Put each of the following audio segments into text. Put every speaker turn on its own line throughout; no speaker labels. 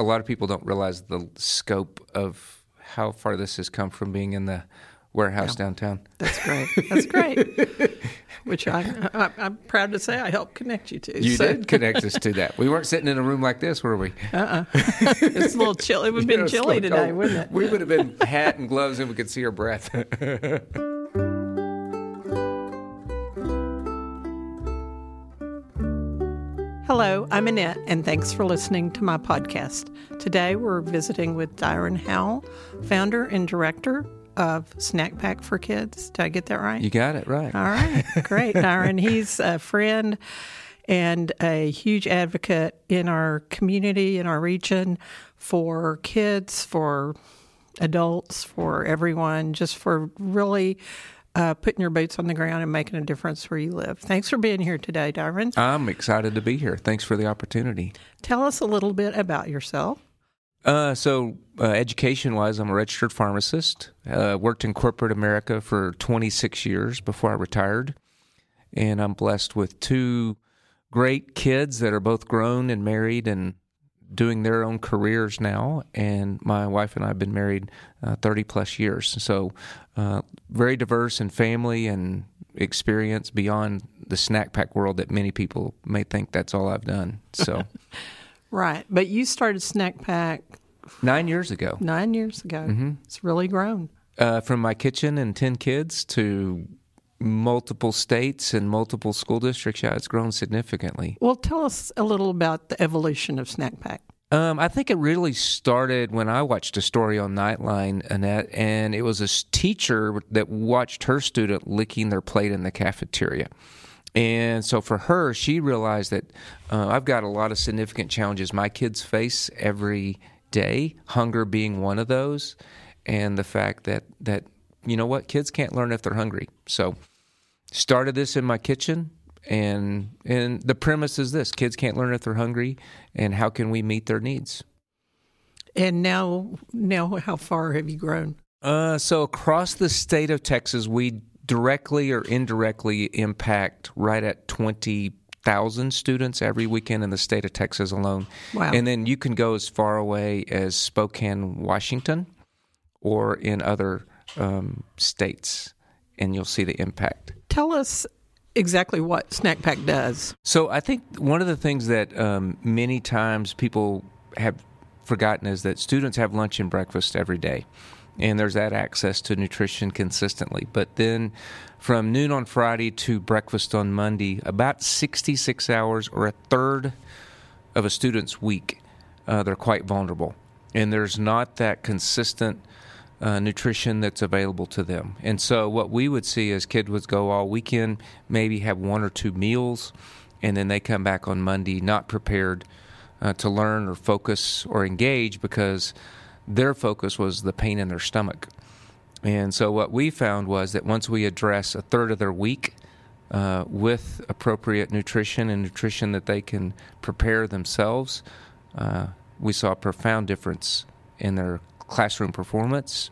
a lot of people don't realize the scope of how far this has come from being in the warehouse yeah. downtown.
That's great. That's great. Which I, I, am proud to say I helped connect you to.
You so. did connect us to that. We weren't sitting in a room like this, were we?
Uh-uh. it's a little chilly. It would have been chilly today, oh, wouldn't it?
We would have been hat and gloves and we could see our breath.
Hello, I'm Annette, and thanks for listening to my podcast. Today we're visiting with Dyron Howell, founder and director of Snack Pack for Kids. Did I get that right?
You got it right.
All right, great, Dyron. He's a friend and a huge advocate in our community, in our region, for kids, for adults, for everyone, just for really uh, putting your boots on the ground and making a difference where you live. Thanks for being here today, Dyron.
I'm excited to be here. Thanks for the opportunity.
Tell us a little bit about yourself.
Uh, so, uh, education wise, I'm a registered pharmacist. Uh, worked in corporate America for 26 years before I retired. And I'm blessed with two great kids that are both grown and married and doing their own careers now, and my wife and I have been married uh, 30 plus years. So, uh, very diverse in family and experience beyond the snack pack world that many people may think that's all I've done. So,
right. But you started Snack Pack
nine years ago.
Nine years ago. Mm-hmm. It's really grown.
Uh, from my kitchen and 10 kids to multiple states and multiple school districts, yeah, it's grown significantly.
Well, tell us a little about the evolution of Snack Pack.
Um, I think it really started when I watched a story on Nightline, Annette, and it was a teacher that watched her student licking their plate in the cafeteria. And so for her, she realized that uh, I've got a lot of significant challenges my kids face every day, hunger being one of those, and the fact that, that you know what, kids can't learn if they're hungry. So started this in my kitchen and and the premise is this kids can't learn if they're hungry and how can we meet their needs?
And now now how far have you grown?
Uh, so across the state of texas we directly or indirectly impact right at 20,000 students every weekend in the state of texas alone.
Wow.
and then you can go as far away as spokane washington or in other um, states and you'll see the impact
Tell us exactly what Snack Pack does.
So I think one of the things that um, many times people have forgotten is that students have lunch and breakfast every day. And there's that access to nutrition consistently. But then from noon on Friday to breakfast on Monday, about 66 hours or a third of a student's week, uh, they're quite vulnerable. And there's not that consistent uh, nutrition that's available to them. And so, what we would see is kids would go all weekend, maybe have one or two meals, and then they come back on Monday not prepared uh, to learn or focus or engage because their focus was the pain in their stomach. And so, what we found was that once we address a third of their week uh, with appropriate nutrition and nutrition that they can prepare themselves, uh, we saw a profound difference in their classroom performance,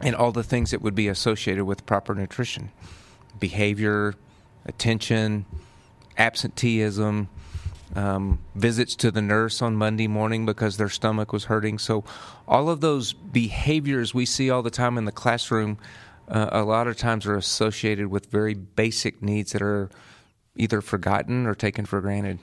and all the things that would be associated with proper nutrition behavior, attention, absenteeism, um, visits to the nurse on Monday morning because their stomach was hurting. So, all of those behaviors we see all the time in the classroom, uh, a lot of times are associated with very basic needs that are either forgotten or taken for granted.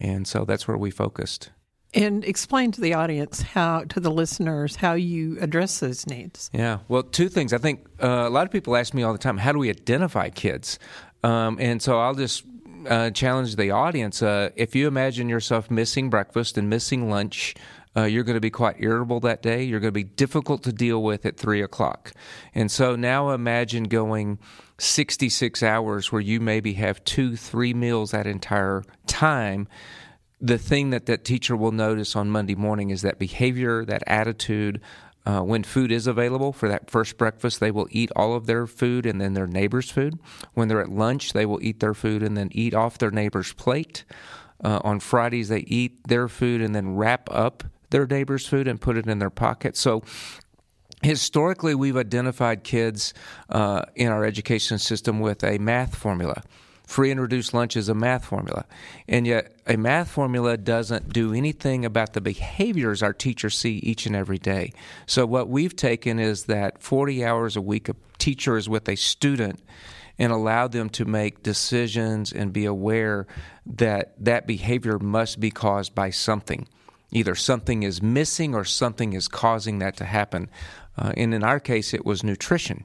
And so that's where we focused.
And explain to the audience how, to the listeners, how you address those needs.
Yeah, well, two things. I think uh, a lot of people ask me all the time, how do we identify kids? Um, and so I'll just uh, challenge the audience. Uh, if you imagine yourself missing breakfast and missing lunch, uh, you're going to be quite irritable that day. You're going to be difficult to deal with at three o'clock. And so now imagine going 66 hours where you maybe have two, three meals that entire time the thing that that teacher will notice on Monday morning is that behavior, that attitude. Uh, when food is available for that first breakfast, they will eat all of their food and then their neighbor's food. When they're at lunch, they will eat their food and then eat off their neighbor's plate. Uh, on Fridays, they eat their food and then wrap up their neighbor's food and put it in their pocket. So historically, we've identified kids uh, in our education system with a math formula free and reduced lunch is a math formula. And yet, a math formula doesn't do anything about the behaviors our teachers see each and every day. So, what we've taken is that 40 hours a week a teacher is with a student and allow them to make decisions and be aware that that behavior must be caused by something. Either something is missing or something is causing that to happen. Uh, and in our case, it was nutrition.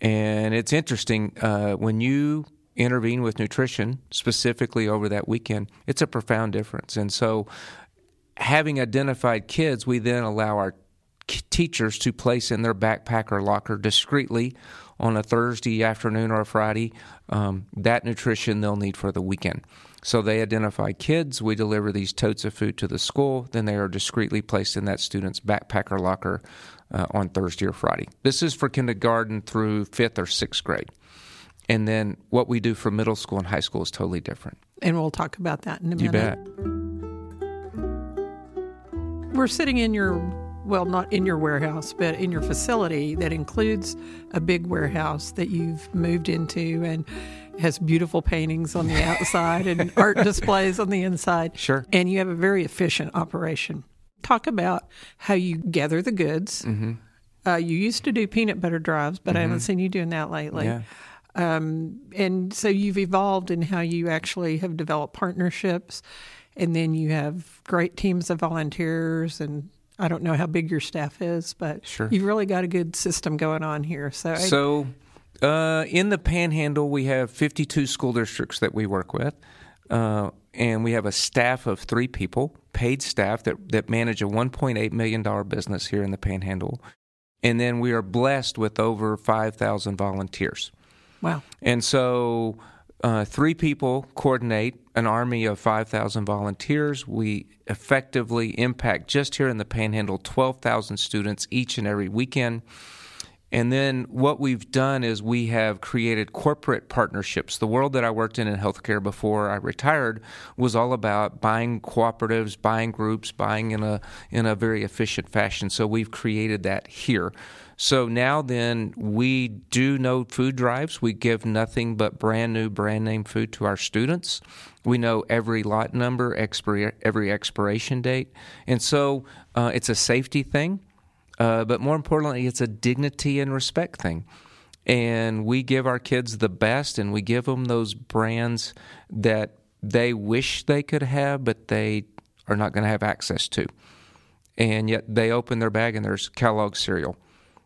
And it's interesting uh, when you intervene with nutrition, specifically over that weekend, it's a profound difference. And so, having identified kids, we then allow our teachers to place in their backpack or locker discreetly on a Thursday afternoon or a Friday um, that nutrition they'll need for the weekend. So they identify kids. We deliver these totes of food to the school. Then they are discreetly placed in that student's backpack or locker uh, on Thursday or Friday. This is for kindergarten through fifth or sixth grade. And then what we do for middle school and high school is totally different.
And we'll talk about that in a
you
minute.
You
bet. We're sitting in your well, not in your warehouse, but in your facility that includes a big warehouse that you've moved into and has beautiful paintings on the outside and art displays on the inside.
Sure.
And you have a very efficient operation. Talk about how you gather the goods. Mm-hmm. Uh, you used to do peanut butter drives, but mm-hmm. I haven't mm-hmm. seen you doing that lately.
Yeah.
Um, and so you've evolved in how you actually have developed partnerships, and then you have great teams of volunteers and I don't know how big your staff is, but
sure.
you've really got a good system going on here. So,
so uh, in the Panhandle, we have 52 school districts that we work with, uh, and we have a staff of three people, paid staff that that manage a 1.8 million dollar business here in the Panhandle, and then we are blessed with over 5,000 volunteers.
Wow!
And so uh, three people coordinate an army of 5,000 volunteers. We effectively impact just here in the Panhandle 12,000 students each and every weekend. And then what we've done is we have created corporate partnerships. The world that I worked in in healthcare before I retired was all about buying cooperatives, buying groups, buying in a in a very efficient fashion. So we've created that here. So now then, we do know food drives. We give nothing but brand new, brand name food to our students. We know every lot number, every expiration date. And so uh, it's a safety thing, uh, but more importantly, it's a dignity and respect thing. And we give our kids the best, and we give them those brands that they wish they could have, but they are not going to have access to. And yet they open their bag and there's Kellogg cereal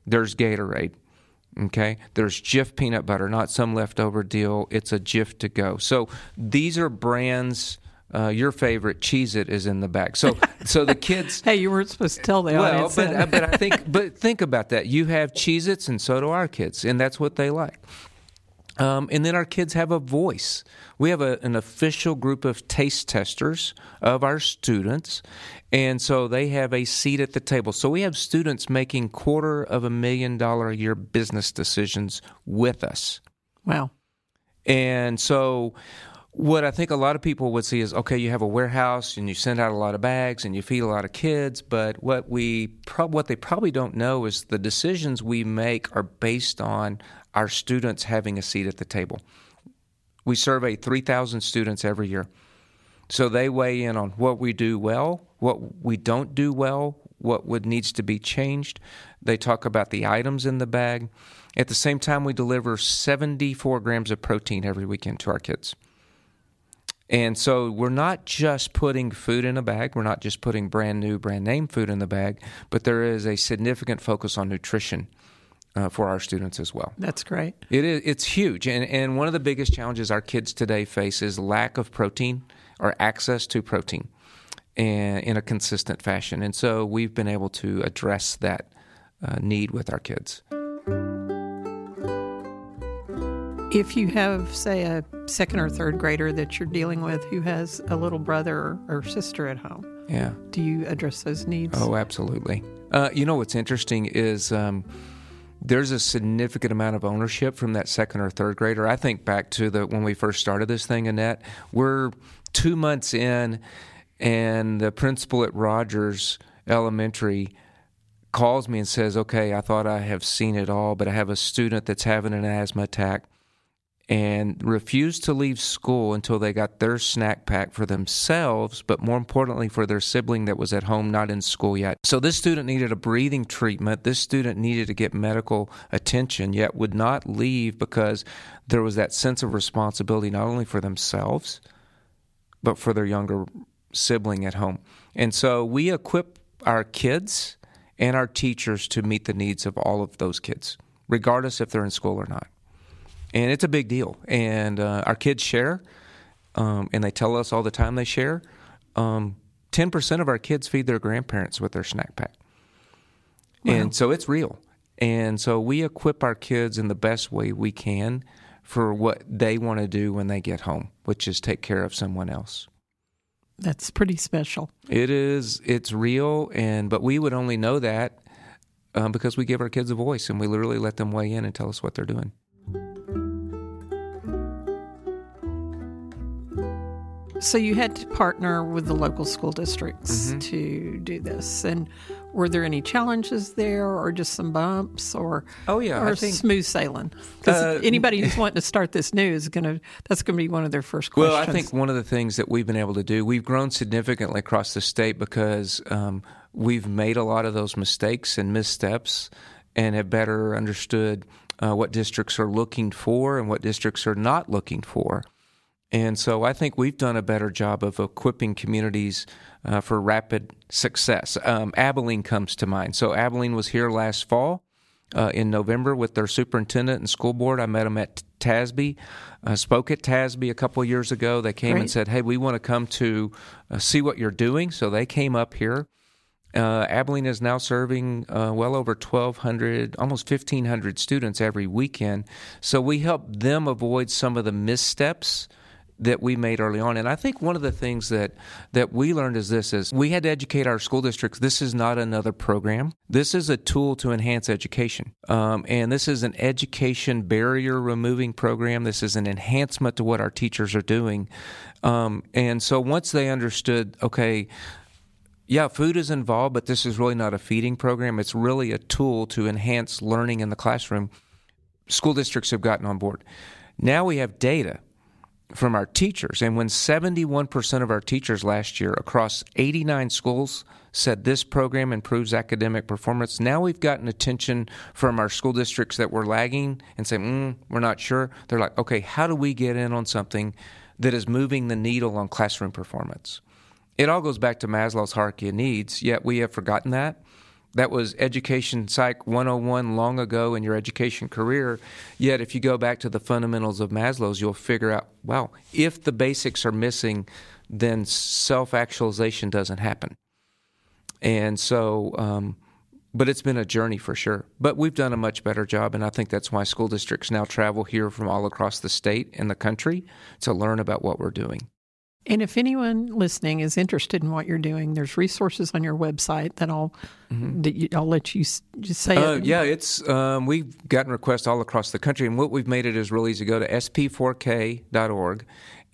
there's Gatorade. Okay, there's Jif peanut butter, not some leftover deal. It's a Jif to go. So these are brands. Uh, your favorite Cheez It is in the back. So, so the kids.
hey, you weren't supposed to tell the
well,
audience.
Well, but, but I think, but think about that. You have Cheez Its, and so do our kids, and that's what they like. Um, and then our kids have a voice. We have a, an official group of taste testers of our students, and so they have a seat at the table. So we have students making quarter of a million dollar a year business decisions with us.
Wow.
And so what I think a lot of people would see is okay, you have a warehouse and you send out a lot of bags and you feed a lot of kids, but what we pro- what they probably don't know is the decisions we make are based on our students having a seat at the table. We survey 3,000 students every year. So they weigh in on what we do well, what we don't do well, what would needs to be changed. They talk about the items in the bag. At the same time, we deliver 74 grams of protein every weekend to our kids. And so we're not just putting food in a bag, we're not just putting brand new, brand name food in the bag, but there is a significant focus on nutrition uh, for our students as well.
That's great.
It is. It's huge, and and one of the biggest challenges our kids today face is lack of protein or access to protein, and in a consistent fashion. And so we've been able to address that uh, need with our kids.
If you have, say, a second or third grader that you're dealing with who has a little brother or sister at home,
yeah,
do you address those needs?
Oh, absolutely. Uh, you know what's interesting is. Um, there's a significant amount of ownership from that second or third grader. I think back to the when we first started this thing, Annette. We're two months in, and the principal at Rogers Elementary calls me and says, "Okay, I thought I have seen it all, but I have a student that's having an asthma attack." And refused to leave school until they got their snack pack for themselves, but more importantly for their sibling that was at home, not in school yet. So this student needed a breathing treatment. This student needed to get medical attention, yet would not leave because there was that sense of responsibility not only for themselves, but for their younger sibling at home. And so we equip our kids and our teachers to meet the needs of all of those kids, regardless if they're in school or not and it's a big deal. And uh, our kids share, um, and they tell us all the time they share. Um, ten percent of our kids feed their grandparents with their snack pack, wow. and so it's real. And so we equip our kids in the best way we can for what they want to do when they get home, which is take care of someone else.
That's pretty special.
It is. It's real, and but we would only know that um, because we give our kids a voice and we literally let them weigh in and tell us what they're doing.
So you had to partner with the local school districts mm-hmm. to do this, and were there any challenges there, or just some bumps, or
oh yeah,
or think, smooth sailing? Because uh, anybody who's wanting to start this new is going to that's going to be one of their first questions.
Well, I think one of the things that we've been able to do, we've grown significantly across the state because um, we've made a lot of those mistakes and missteps, and have better understood uh, what districts are looking for and what districts are not looking for. And so I think we've done a better job of equipping communities uh, for rapid success. Um, Abilene comes to mind. So Abilene was here last fall uh, in November with their superintendent and school board. I met them at TASB, uh, spoke at TASB a couple of years ago. They came Great. and said, "Hey, we want to come to uh, see what you're doing." So they came up here. Uh, Abilene is now serving uh, well over 1,200, almost 1,500 students every weekend. So we help them avoid some of the missteps that we made early on. And I think one of the things that that we learned is this is we had to educate our school districts. This is not another program. This is a tool to enhance education. Um, and this is an education barrier removing program. This is an enhancement to what our teachers are doing. Um, and so once they understood, okay, yeah, food is involved, but this is really not a feeding program. It's really a tool to enhance learning in the classroom. School districts have gotten on board. Now we have data from our teachers. And when 71% of our teachers last year across 89 schools said this program improves academic performance, now we've gotten attention from our school districts that were lagging and saying, mm, we're not sure. They're like, okay, how do we get in on something that is moving the needle on classroom performance? It all goes back to Maslow's hierarchy of needs, yet we have forgotten that. That was Education Psych 101 long ago in your education career. Yet, if you go back to the fundamentals of Maslow's, you'll figure out wow, if the basics are missing, then self actualization doesn't happen. And so, um, but it's been a journey for sure. But we've done a much better job, and I think that's why school districts now travel here from all across the state and the country to learn about what we're doing.
And if anyone listening is interested in what you're doing, there's resources on your website that I'll mm-hmm. that you, I'll let you just say.
Uh, it. Yeah, it's um, we've gotten requests all across the country, and what we've made it is really easy. Go to sp4k.org,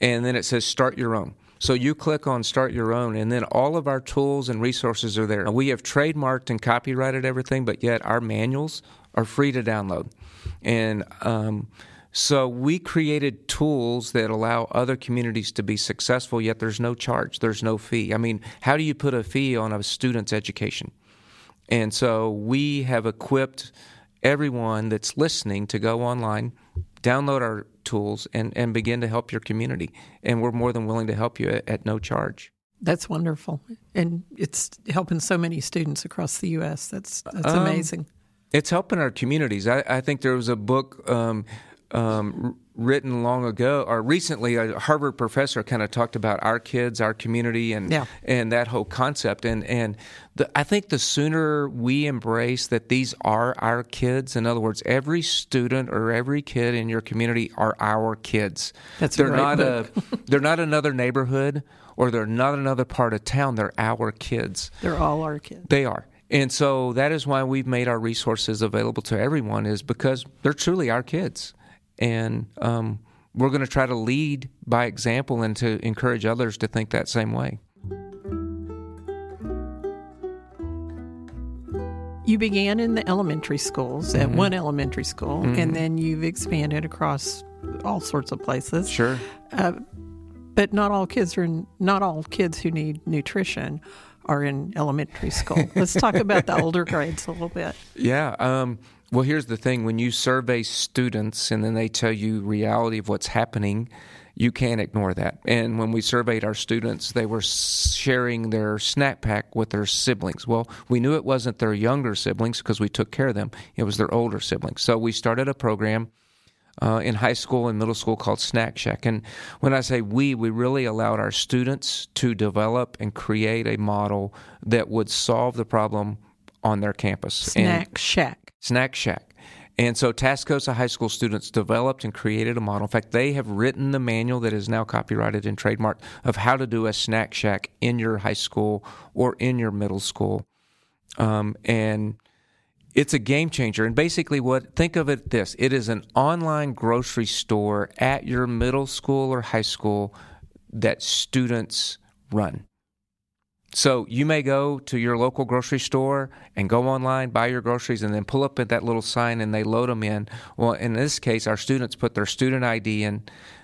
and then it says start your own. So you click on start your own, and then all of our tools and resources are there. We have trademarked and copyrighted everything, but yet our manuals are free to download, and um, so we created tools that allow other communities to be successful, yet there's no charge, there's no fee. I mean, how do you put a fee on a student's education? And so we have equipped everyone that's listening to go online, download our tools, and, and begin to help your community. And we're more than willing to help you at, at no charge.
That's wonderful, and it's helping so many students across the U.S. That's that's um, amazing.
It's helping our communities. I, I, think there was a book um, um, written long ago or recently a Harvard professor kind of talked about our kids, our community, and yeah. and that whole concept. And and the, I think the sooner we embrace that these are our kids, in other words, every student or every kid in your community are our kids.
That's
they're
not
book. a they're not another neighborhood or they're not another part of town. They're our kids.
They're all our kids.
They are. And so that is why we've made our resources available to everyone is because they're truly our kids and um, we're going to try to lead by example and to encourage others to think that same way.
you began in the elementary schools at mm-hmm. one elementary school, and mm-hmm. then you've expanded across all sorts of places.
Sure.
Uh, but not all kids are in, not all kids who need nutrition are in elementary school. Let's talk about the older grades a little bit.
Yeah. Um, well, here's the thing: when you survey students and then they tell you reality of what's happening, you can't ignore that. And when we surveyed our students, they were sharing their snack pack with their siblings. Well, we knew it wasn't their younger siblings because we took care of them; it was their older siblings. So we started a program uh, in high school and middle school called Snack Shack. And when I say we, we really allowed our students to develop and create a model that would solve the problem on their campus. And-
Snack Shack.
Snack Shack. And so Tascosa High School students developed and created a model. In fact, they have written the manual that is now copyrighted and trademarked of how to do a snack shack in your high school or in your middle school. Um, and it's a game changer. And basically, what think of it this: it is an online grocery store at your middle school or high school that students run. So you may go to your local grocery store and go online, buy your groceries, and then pull up at that little sign and they load them in. Well, in this case, our students put their student ID in.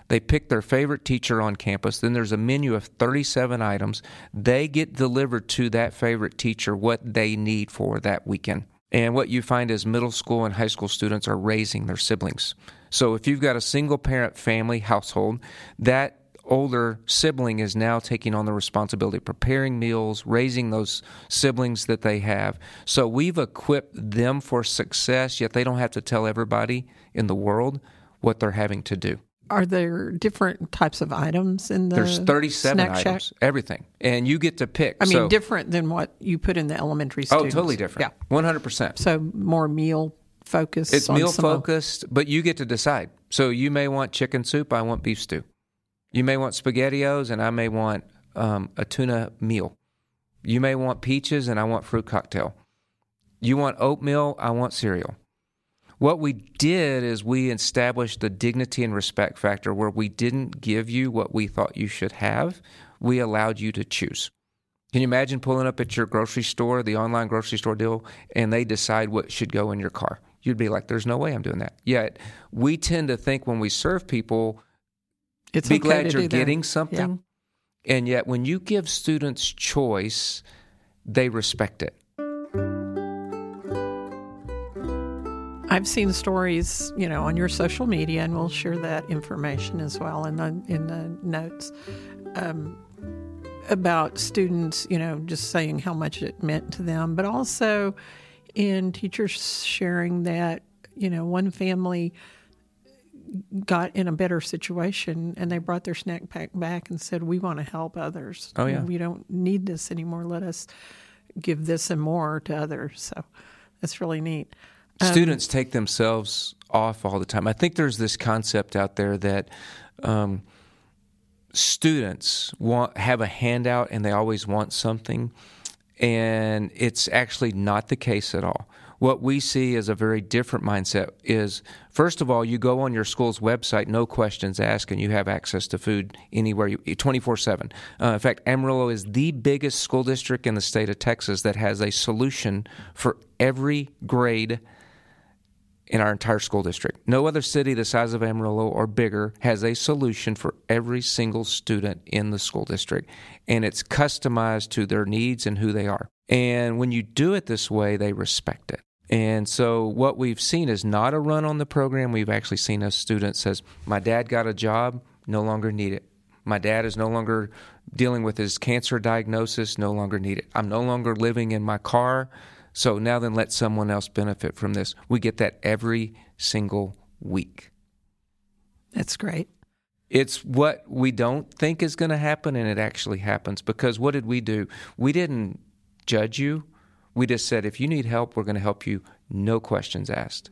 They pick their favorite teacher on campus. Then there's a menu of 37 items. They get delivered to that favorite teacher what they need for that weekend. And what you find is middle school and high school students are raising their siblings. So if you've got a single parent family household, that older sibling is now taking on the responsibility of preparing meals, raising those siblings that they have. So we've equipped them for success, yet they don't have to tell everybody in the world what they're having to do.
Are there different types of items in the
There's 37
snack shack?
everything. And you get to pick.
I mean,
so,
different than what you put in the elementary
school.
Oh,
totally different.
Yeah.
100%.
So more meal focused.
It's meal
some of-
focused, but you get to decide. So you may want chicken soup, I want beef stew. You may want SpaghettiOs, and I may want um, a tuna meal. You may want peaches, and I want fruit cocktail. You want oatmeal, I want cereal. What we did is we established the dignity and respect factor where we didn't give you what we thought you should have. We allowed you to choose. Can you imagine pulling up at your grocery store, the online grocery store deal, and they decide what should go in your car? You'd be like, there's no way I'm doing that. Yet we tend to think when we serve people,
It's
be
okay
glad you're
do that.
getting something. And yet when you give students choice, they respect it.
I've seen stories, you know, on your social media, and we'll share that information as well in the in the notes um, about students, you know, just saying how much it meant to them, but also in teachers sharing that, you know, one family got in a better situation and they brought their snack pack back and said, "We want to help others.
Oh, yeah.
we don't need this anymore. Let us give this and more to others." So that's really neat.
Students take themselves off all the time. I think there's this concept out there that um, students want have a handout and they always want something, and it's actually not the case at all. What we see as a very different mindset is first of all, you go on your school's website, no questions asked, and you have access to food anywhere you 24 7. Uh, in fact, Amarillo is the biggest school district in the state of Texas that has a solution for every grade in our entire school district. No other city the size of Amarillo or bigger has a solution for every single student in the school district, and it's customized to their needs and who they are. And when you do it this way, they respect it. And so what we've seen is not a run on the program. We've actually seen a student says, "My dad got a job, no longer need it. My dad is no longer dealing with his cancer diagnosis, no longer need it. I'm no longer living in my car." So now then let someone else benefit from this. We get that every single week.
That's great.
It's what we don't think is going to happen, and it actually happens. Because what did we do? We didn't judge you. We just said, if you need help, we're going to help you, no questions asked.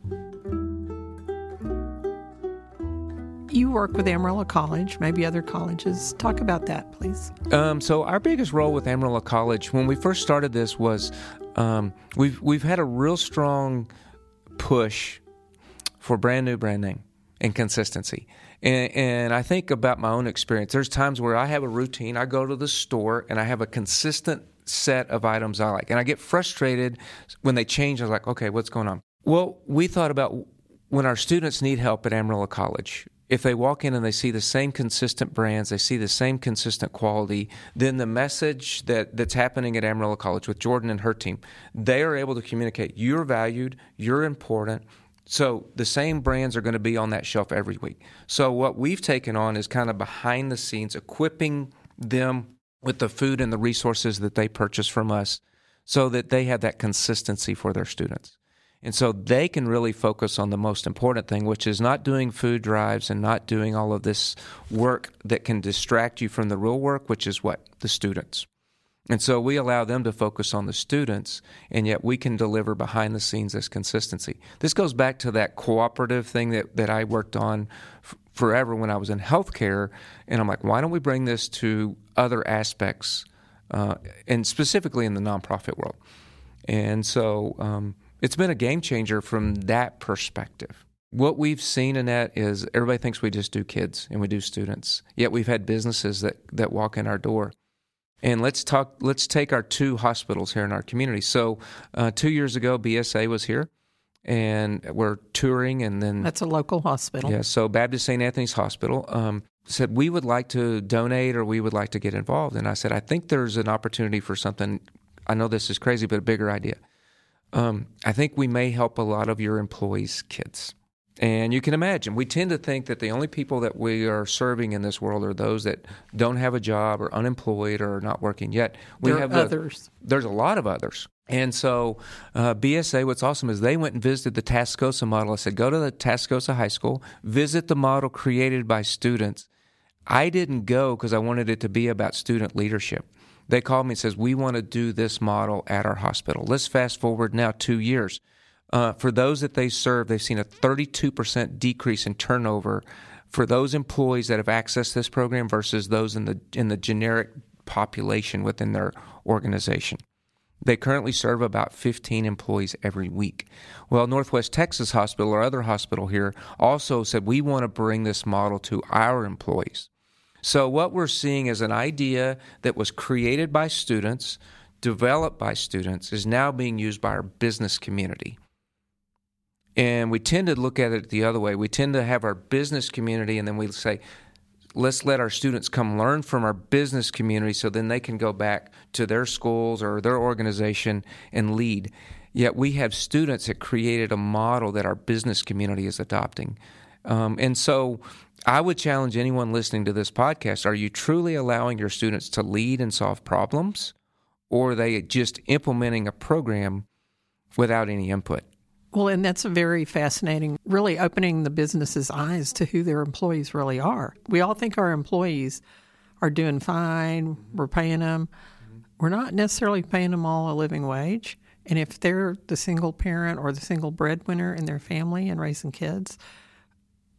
You work with Amarillo College, maybe other colleges. Talk about that, please.
Um, so our biggest role with Amarillo College when we first started this was um, we've we've had a real strong push for brand new brand and consistency. And, and I think about my own experience. There's times where I have a routine. I go to the store and I have a consistent set of items I like. And I get frustrated when they change. I was like, okay, what's going on? Well, we thought about when our students need help at Amarillo College. If they walk in and they see the same consistent brands, they see the same consistent quality, then the message that, that's happening at Amarillo College with Jordan and her team, they are able to communicate you're valued, you're important, so the same brands are going to be on that shelf every week. So what we've taken on is kind of behind the scenes equipping them with the food and the resources that they purchase from us so that they have that consistency for their students. And so they can really focus on the most important thing, which is not doing food drives and not doing all of this work that can distract you from the real work, which is what? The students. And so we allow them to focus on the students, and yet we can deliver behind the scenes this consistency. This goes back to that cooperative thing that, that I worked on f- forever when I was in healthcare. And I'm like, why don't we bring this to other aspects, uh, and specifically in the nonprofit world? And so um, it's been a game changer from that perspective. What we've seen in that is everybody thinks we just do kids and we do students, yet we've had businesses that, that walk in our door and let's talk. Let's take our two hospitals here in our community. So, uh, two years ago, BSA was here, and we're touring. And then
that's a local hospital.
Yeah. So Baptist St. Anthony's Hospital um, said we would like to donate or we would like to get involved. And I said I think there's an opportunity for something. I know this is crazy, but a bigger idea. Um, I think we may help a lot of your employees' kids. And you can imagine, we tend to think that the only people that we are serving in this world are those that don't have a job or unemployed or not working yet.
We there have the, others.
There's a lot of others. And so, uh, BSA, what's awesome is they went and visited the Tascosa model. I said, go to the Tascosa High School, visit the model created by students. I didn't go because I wanted it to be about student leadership. They called me and says, we want to do this model at our hospital. Let's fast forward now two years. Uh, for those that they serve, they've seen a 32% decrease in turnover for those employees that have accessed this program versus those in the in the generic population within their organization. They currently serve about 15 employees every week. Well, Northwest Texas Hospital, or other hospital here, also said we want to bring this model to our employees. So, what we're seeing is an idea that was created by students, developed by students, is now being used by our business community. And we tend to look at it the other way. We tend to have our business community, and then we say, let's let our students come learn from our business community so then they can go back to their schools or their organization and lead. Yet we have students that created a model that our business community is adopting. Um, and so I would challenge anyone listening to this podcast are you truly allowing your students to lead and solve problems, or are they just implementing a program without any input?
Well, and that's a very fascinating, really opening the business's eyes to who their employees really are. We all think our employees are doing fine, we're paying them. We're not necessarily paying them all a living wage. And if they're the single parent or the single breadwinner in their family and raising kids,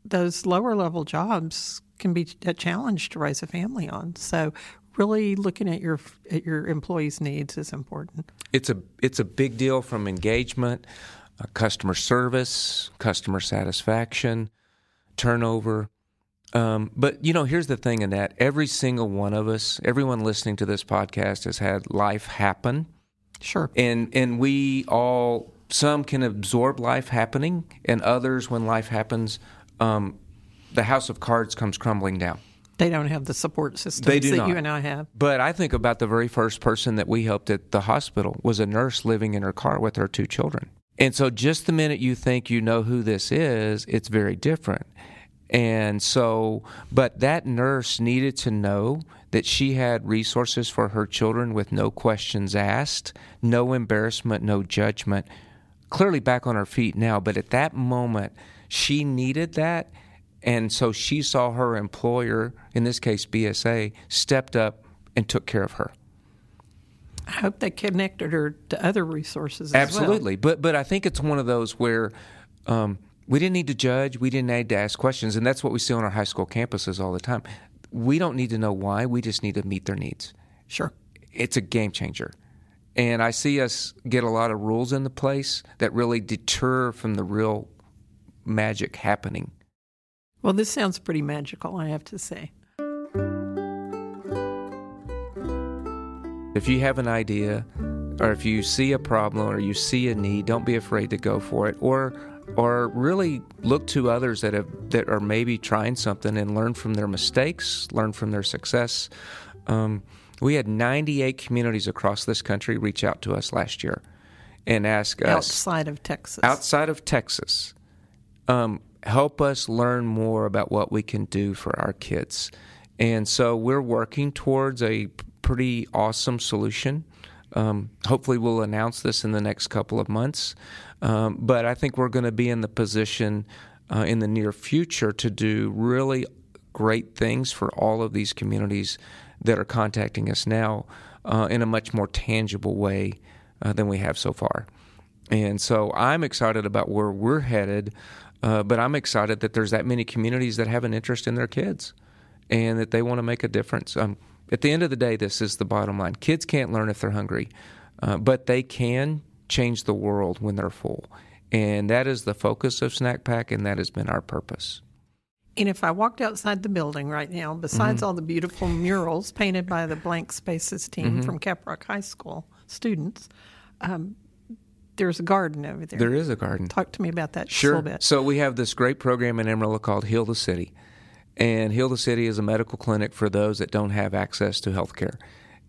those lower level jobs can be a challenge to raise a family on. So really looking at your at your employees' needs is important.
It's a it's a big deal from engagement uh, customer service, customer satisfaction, turnover. Um, but you know, here's the thing in that every single one of us, everyone listening to this podcast, has had life happen.
Sure.
And and we all some can absorb life happening, and others, when life happens, um, the house of cards comes crumbling down.
They don't have the support do that not. you and I have.
But I think about the very first person that we helped at the hospital was a nurse living in her car with her two children. And so, just the minute you think you know who this is, it's very different. And so, but that nurse needed to know that she had resources for her children with no questions asked, no embarrassment, no judgment. Clearly back on her feet now, but at that moment, she needed that. And so she saw her employer, in this case BSA, stepped up and took care of her.
I hope they connected her to other resources.
Absolutely,
well.
but but I think it's one of those where um, we didn't need to judge, we didn't need to ask questions, and that's what we see on our high school campuses all the time. We don't need to know why; we just need to meet their needs.
Sure,
it's a game changer, and I see us get a lot of rules into place that really deter from the real magic happening.
Well, this sounds pretty magical, I have to say.
If you have an idea, or if you see a problem, or you see a need, don't be afraid to go for it. Or or really look to others that have that are maybe trying something and learn from their mistakes, learn from their success. Um, we had 98 communities across this country reach out to us last year and ask us
outside of Texas.
outside of Texas, um, help us learn more about what we can do for our kids. And so we're working towards a pretty awesome solution. Um, hopefully, we'll announce this in the next couple of months. Um, but I think we're going to be in the position uh, in the near future to do really great things for all of these communities that are contacting us now uh, in a much more tangible way uh, than we have so far. And so I'm excited about where we're headed, uh, but I'm excited that there's that many communities that have an interest in their kids and that they want to make a difference. Um, at the end of the day, this is the bottom line. Kids can't learn if they're hungry, uh, but they can change the world when they're full. And that is the focus of Snack Pack, and that has been our purpose.
And if I walked outside the building right now, besides
Mm-hmm.
all the beautiful murals painted by the Blank Spaces team
Mm-hmm.
from Caprock High School students, um, there's a garden over there.
There is a garden.
Talk to me about that just a
Sure.
little bit.
So we have this great program in Amarillo called Heal the City. And Heal the City is a medical clinic for those that don't have access to health care.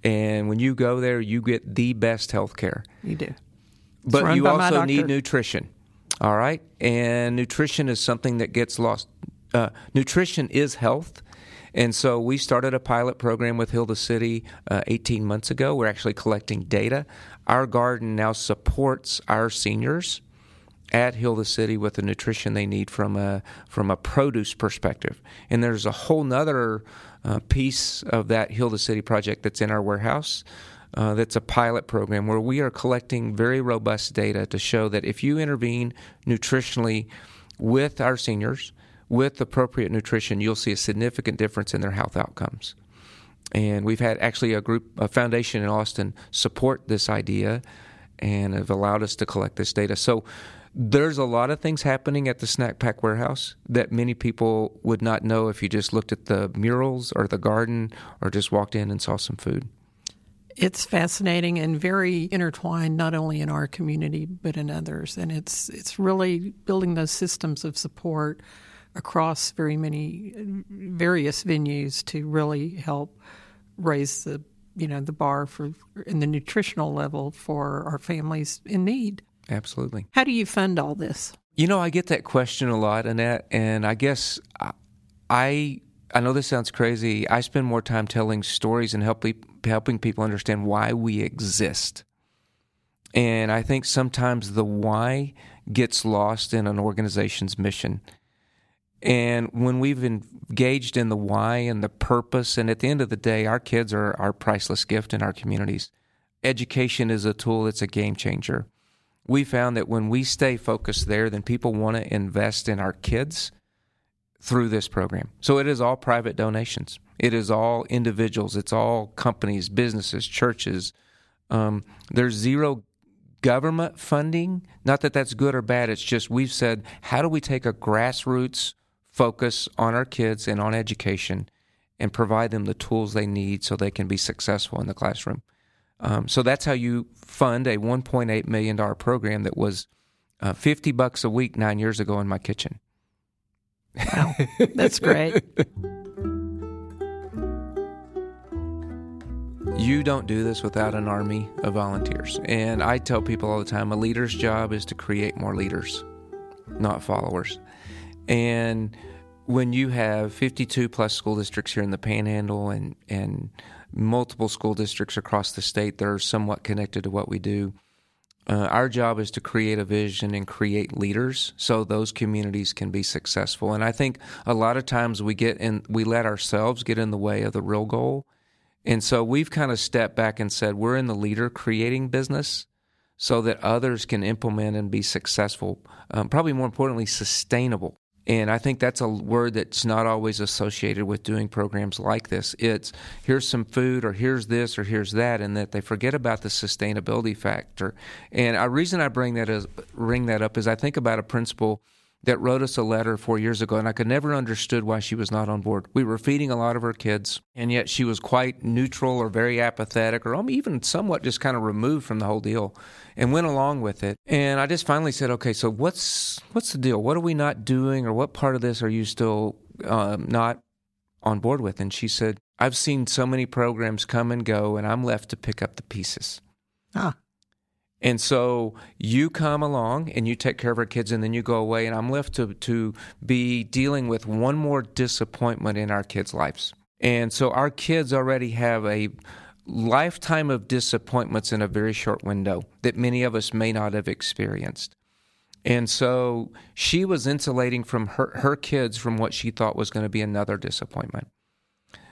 And when you go there, you get the best health care.
You do.
But you also need nutrition. All right? And nutrition is something that gets lost. Uh, nutrition is health. And so we started a pilot program with Heal the City uh, 18 months ago. We're actually collecting data. Our garden now supports our seniors at Heal the City with the nutrition they need from a from a produce perspective. And there's a whole nother uh, piece of that Heal the City project that's in our warehouse. Uh, that's a pilot program where we are collecting very robust data to show that if you intervene nutritionally with our seniors with appropriate nutrition, you'll see a significant difference in their health outcomes. And we've had actually a group, a foundation in Austin, support this idea and have allowed us to collect this data. So there's a lot of things happening at the Snack Pack Warehouse that many people would not know if you just looked at the murals or the garden or just walked in and saw some food.
It's fascinating and very intertwined, not only in our community but in others. And it's it's really building those systems of support across very many various venues to really help raise the you know the bar for in the nutritional level for our families in need.
Absolutely.
How do you fund all this?
You know, I get that question a lot, Annette, and I guess I- I I know this sounds crazy. I spend more time telling stories and helping helping people understand why we exist. And I think sometimes the why gets lost in an organization's mission. And when we've engaged in the why and the purpose, and at the end of the day, our kids are our priceless gift in our communities. Education is a tool, it's a game changer. We found that when we stay focused there, then people want to invest in our kids through this program. So it is all private donations, it is all individuals, it's all companies, businesses, churches. Um, there's zero government funding. Not that that's good or bad. It's just we've said, how do we take a grassroots focus on our kids and on education and provide them the tools they need so they can be successful in the classroom? Um, so that's how you fund a $1.8 million program that was uh, 50 bucks a week nine years ago in my kitchen.
Wow, that's great.
You don't do this without an army of volunteers. And I tell people all the time a leader's job is to create more leaders, not followers. And when you have 52 plus school districts here in the panhandle and, and multiple school districts across the state that are somewhat connected to what we do, uh, our job is to create a vision and create leaders so those communities can be successful. And I think a lot of times we get in, we let ourselves get in the way of the real goal. And so we've kind of stepped back and said we're in the leader creating business so that others can implement and be successful. Um, probably more importantly, sustainable. And I think that's a word that's not always associated with doing programs like this. It's here's some food, or here's this, or here's that, and that they forget about the sustainability factor. And a reason I bring that is bring that up is I think about a principle that wrote us a letter four years ago, and I could never understood why she was not on board. We were feeding a lot of her kids, and yet she was quite neutral or very apathetic, or even somewhat just kind of removed from the whole deal, and went along with it. And I just finally said, "Okay, so what's what's the deal? What are we not doing, or what part of this are you still um, not on board with?" And she said, "I've seen so many programs come and go, and I'm left to pick up the pieces."
Ah.
And so you come along and you take care of our kids, and then you go away, and I'm left to, to be dealing with one more disappointment in our kids' lives. And so our kids already have a lifetime of disappointments in a very short window that many of us may not have experienced. And so she was insulating from her, her kids from what she thought was going to be another disappointment.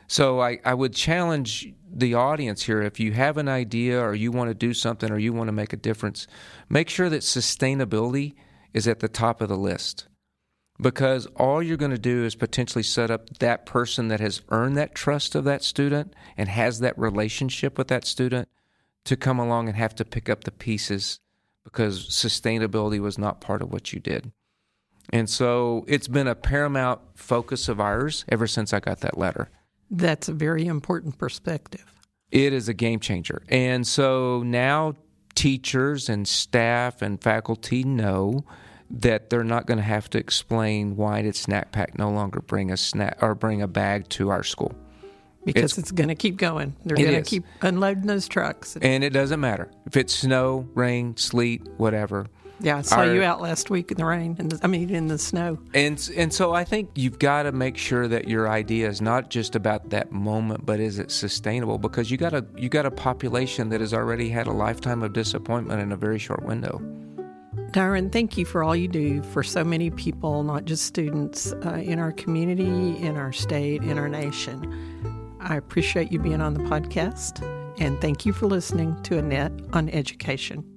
So I, I would challenge the audience here if you have an idea or you want to do something or you want to make a difference, make sure that sustainability is at the top of the list. Because all you're going to do is potentially set up that person that has earned that trust of that student and has that relationship with that student to come along and have to pick up the pieces because sustainability was not part of what you did. And so it's been a paramount focus of ours ever since I got that letter.
That's a very important perspective.
It is a game changer. And so now teachers and staff and faculty know that they're not going to have to explain why did Snack Pak no longer bring a snack or bring a bag to our school.
Because it's, it's going to keep going. They're going to keep unloading those trucks.
And it doesn't matter if it's snow, rain, sleet, whatever.
Yeah, I saw Our, you out last week in the rain, and I mean in the snow.
And and so I think you've got to make sure that your idea is not just about that moment, but is it sustainable? Because you got a you got a population that has already had a lifetime of disappointment in a very short window.
Darren, thank you for all you do for so many people, not just students, uh, in our community, in our state, in our nation. I appreciate you being on the podcast, and thank you for listening to Annette on Education.